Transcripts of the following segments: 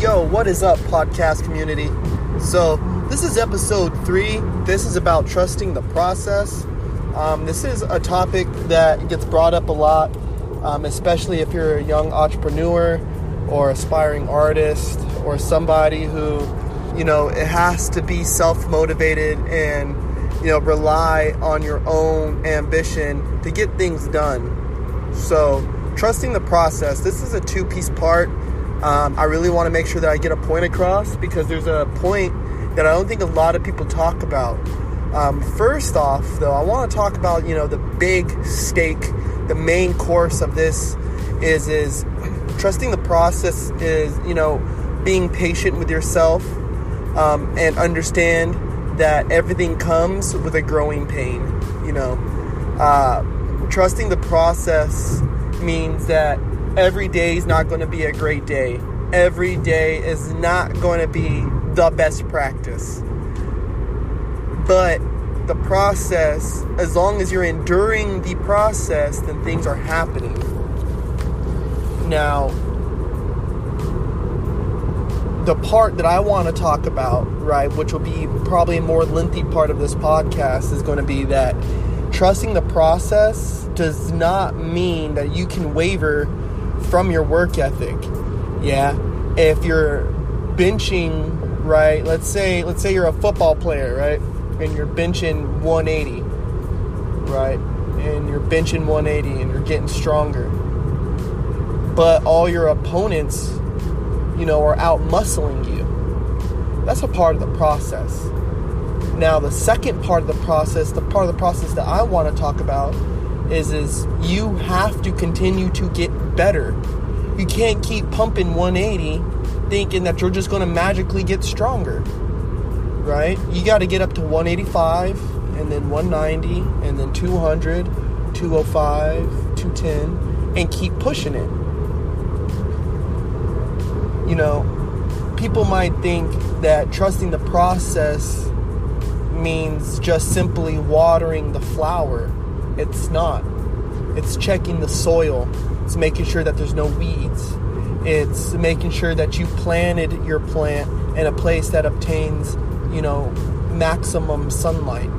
Yo, what is up, podcast community? So, this is episode three. This is about trusting the process. Um, this is a topic that gets brought up a lot, um, especially if you're a young entrepreneur or aspiring artist or somebody who, you know, it has to be self motivated and, you know, rely on your own ambition to get things done. So, trusting the process. This is a two piece part. Um, I really want to make sure that I get a point across because there's a point that I don't think a lot of people talk about. Um, first off, though, I want to talk about you know the big stake, the main course of this is is trusting the process is you know being patient with yourself um, and understand that everything comes with a growing pain. You know, uh, trusting the process means that every day is not going to be a great day. Every day is not going to be the best practice. But the process, as long as you're enduring the process, then things are happening. Now, the part that I want to talk about, right, which will be probably a more lengthy part of this podcast, is going to be that trusting the process does not mean that you can waver from your work ethic. Yeah. If you're benching, right, let's say let's say you're a football player, right? And you're benching 180, right? And you're benching 180 and you're getting stronger. But all your opponents, you know, are out muscling you. That's a part of the process. Now, the second part of the process, the part of the process that I want to talk about is is you have to continue to get better. You can't keep pumping 180 thinking that you're just going to magically get stronger. Right? You got to get up to 185 and then 190 and then 200, 205, 210 and keep pushing it. You know, people might think that trusting the process means just simply watering the flower. It's not. It's checking the soil. It's making sure that there's no weeds. It's making sure that you planted your plant in a place that obtains, you know, maximum sunlight.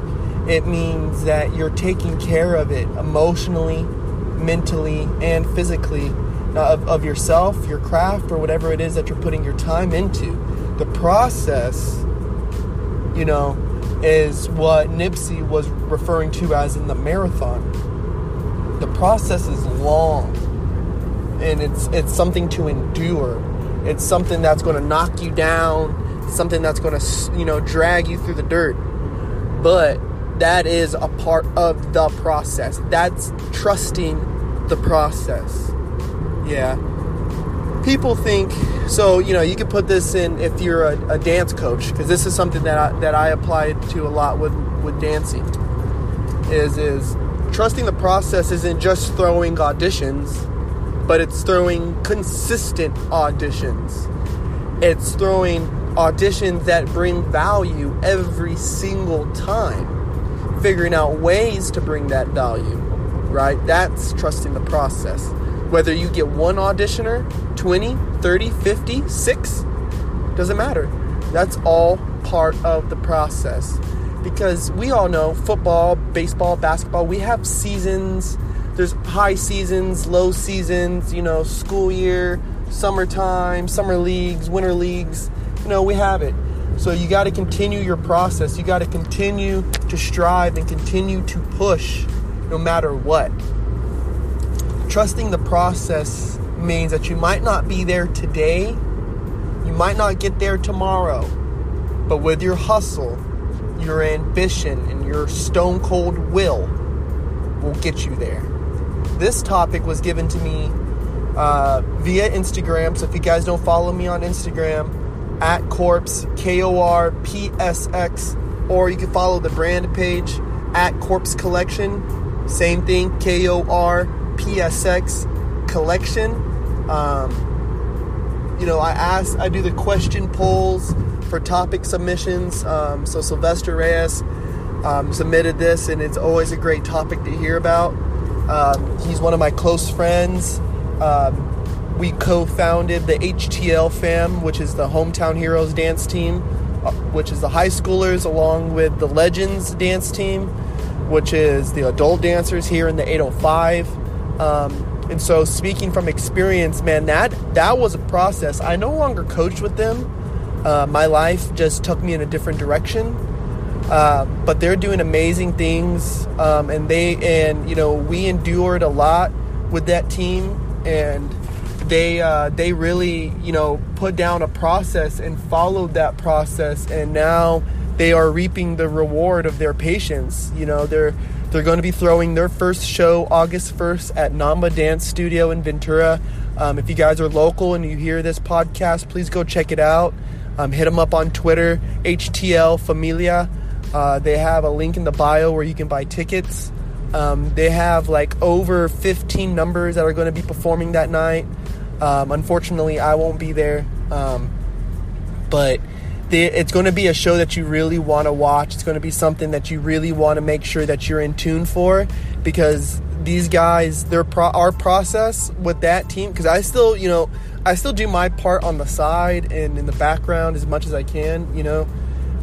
It means that you're taking care of it emotionally, mentally, and physically uh, of, of yourself, your craft, or whatever it is that you're putting your time into. The process, you know, is what Nipsey was referring to as in the marathon. The process is long and it's it's something to endure. It's something that's going to knock you down, something that's going to, you know, drag you through the dirt. But that is a part of the process. That's trusting the process. Yeah people think so you know you can put this in if you're a, a dance coach because this is something that I, that I applied to a lot with with dancing is is trusting the process isn't just throwing auditions but it's throwing consistent auditions. It's throwing auditions that bring value every single time. Figuring out ways to bring that value right? That's trusting the process whether you get one auditioner 20, 30, 50, 6, doesn't matter. That's all part of the process. Because we all know football, baseball, basketball, we have seasons. There's high seasons, low seasons, you know, school year, summertime, summer leagues, winter leagues. You know, we have it. So you got to continue your process. You got to continue to strive and continue to push no matter what. Trusting the process means that you might not be there today, you might not get there tomorrow, but with your hustle, your ambition, and your stone cold will will get you there. This topic was given to me uh, via Instagram, so if you guys don't follow me on Instagram, at Corpse, K O R P S X, or you can follow the brand page at Corpse Collection. Same thing, K O R P S X Collection. Um, you know, I ask, I do the question polls for topic submissions. Um, so Sylvester Reyes um, submitted this, and it's always a great topic to hear about. Um, he's one of my close friends. Um, we co-founded the HTL fam, which is the Hometown Heroes dance team, uh, which is the high schoolers, along with the Legends dance team, which is the adult dancers here in the 805. Um, and so, speaking from experience, man, that that was a process. I no longer coached with them. Uh, my life just took me in a different direction. Uh, but they're doing amazing things, um, and they and you know we endured a lot with that team, and they uh, they really you know put down a process and followed that process, and now they are reaping the reward of their patience. You know they're they're going to be throwing their first show August 1st at Namba Dance Studio in Ventura. Um, if you guys are local and you hear this podcast, please go check it out. Um, hit them up on Twitter, HTL Familia. Uh, they have a link in the bio where you can buy tickets. Um, they have like over 15 numbers that are going to be performing that night. Um, unfortunately, I won't be there. Um, but they, it's going to be a show that you really want to watch. It's going to be something that you really want to make sure that you're in tune for because these guys, their pro, our process with that team, because I still, you know, I still do my part on the side and in the background as much as I can, you know.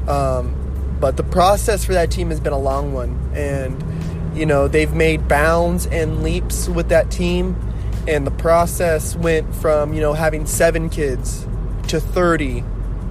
Um, but the process for that team has been a long one. And, you know, they've made bounds and leaps with that team. And the process went from, you know, having seven kids to 30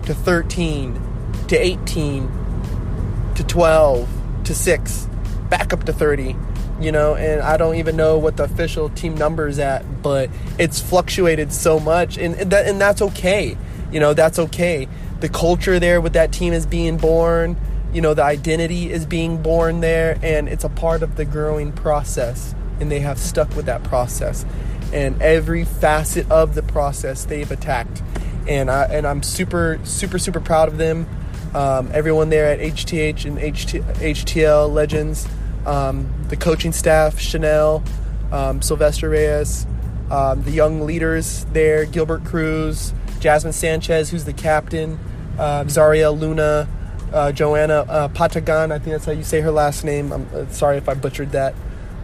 to 13 to 18 to 12 to 6 back up to 30 you know and i don't even know what the official team number is at but it's fluctuated so much and, that, and that's okay you know that's okay. The culture there with that team is being born you know the identity is being born there and it's a part of the growing process and they have stuck with that process. And every facet of the process they've attacked and I and I'm super super super proud of them. Um, everyone there at HTH and HT, HTL Legends, um, the coaching staff, Chanel, um, Sylvester Reyes, um, the young leaders there, Gilbert Cruz, Jasmine Sanchez, who's the captain, uh, Zaria Luna, uh, Joanna uh, Patagan, I think that's how you say her last name. I'm uh, sorry if I butchered that.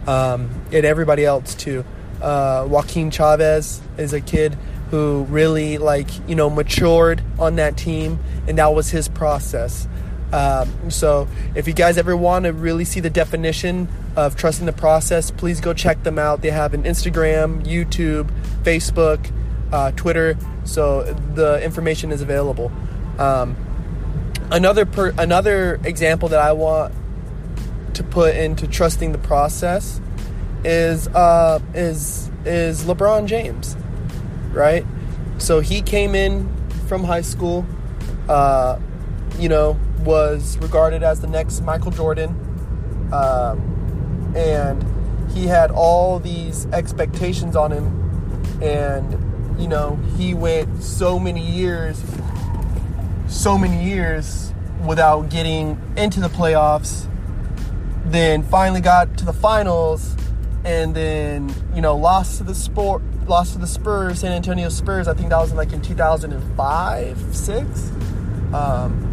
Um, and everybody else too. Uh, Joaquin Chavez is a kid who really like you know matured on that team, and that was his process. Um, so if you guys ever want to really see the definition of trusting the process, please go check them out. They have an Instagram, YouTube, Facebook, uh, Twitter, so the information is available. Um, another per, another example that I want to put into trusting the process is uh, is is LeBron James right? So he came in from high school, uh, you know, was regarded as the next Michael Jordan, um, and he had all these expectations on him, and you know, he went so many years, so many years without getting into the playoffs. Then finally got to the finals, and then you know lost to the sport lost to the Spurs, San Antonio Spurs. I think that was in like in 2005, six. Um,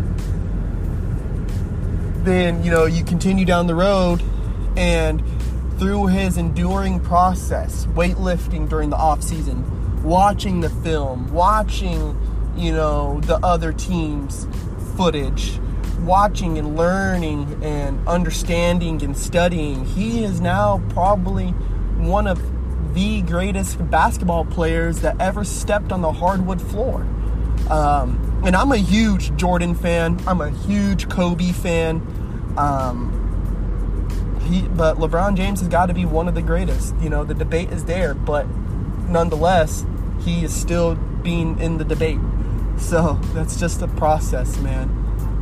then you know you continue down the road, and through his enduring process, weightlifting during the off season, watching the film, watching you know the other teams' footage, watching and learning and understanding and studying, he is now probably one of the greatest basketball players that ever stepped on the hardwood floor. Um, and I'm a huge Jordan fan. I'm a huge Kobe fan. Um, he, but LeBron James has got to be one of the greatest. You know, the debate is there, but nonetheless, he is still being in the debate. So that's just a process, man.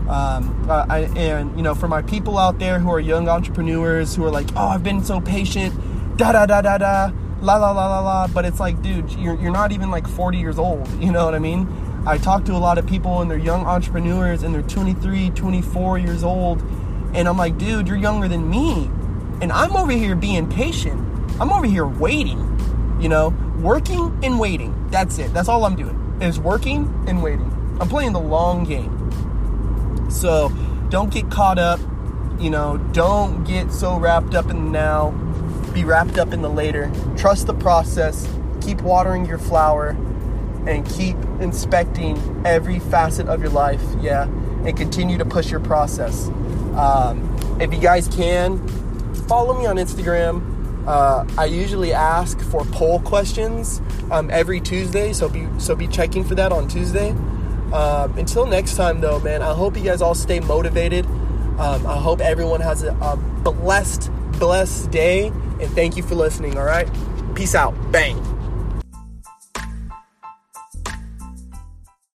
Um, I, and you know, for my people out there who are young entrepreneurs who are like, "Oh, I've been so patient," da da da da da la la la la la, but it's like, dude, you're, you're not even like 40 years old, you know what I mean? I talk to a lot of people and they're young entrepreneurs and they're 23, 24 years old, and I'm like, dude, you're younger than me. And I'm over here being patient. I'm over here waiting, you know, working and waiting. That's it. That's all I'm doing is working and waiting. I'm playing the long game. So don't get caught up, you know, don't get so wrapped up in the now be wrapped up in the later. Trust the process. keep watering your flower and keep inspecting every facet of your life, yeah, and continue to push your process. Um, if you guys can, follow me on Instagram. Uh, I usually ask for poll questions um, every Tuesday, so be so be checking for that on Tuesday. Um, until next time, though, man, I hope you guys all stay motivated. Um, I hope everyone has a, a blessed, blessed day, and thank you for listening. All right, peace out, bang.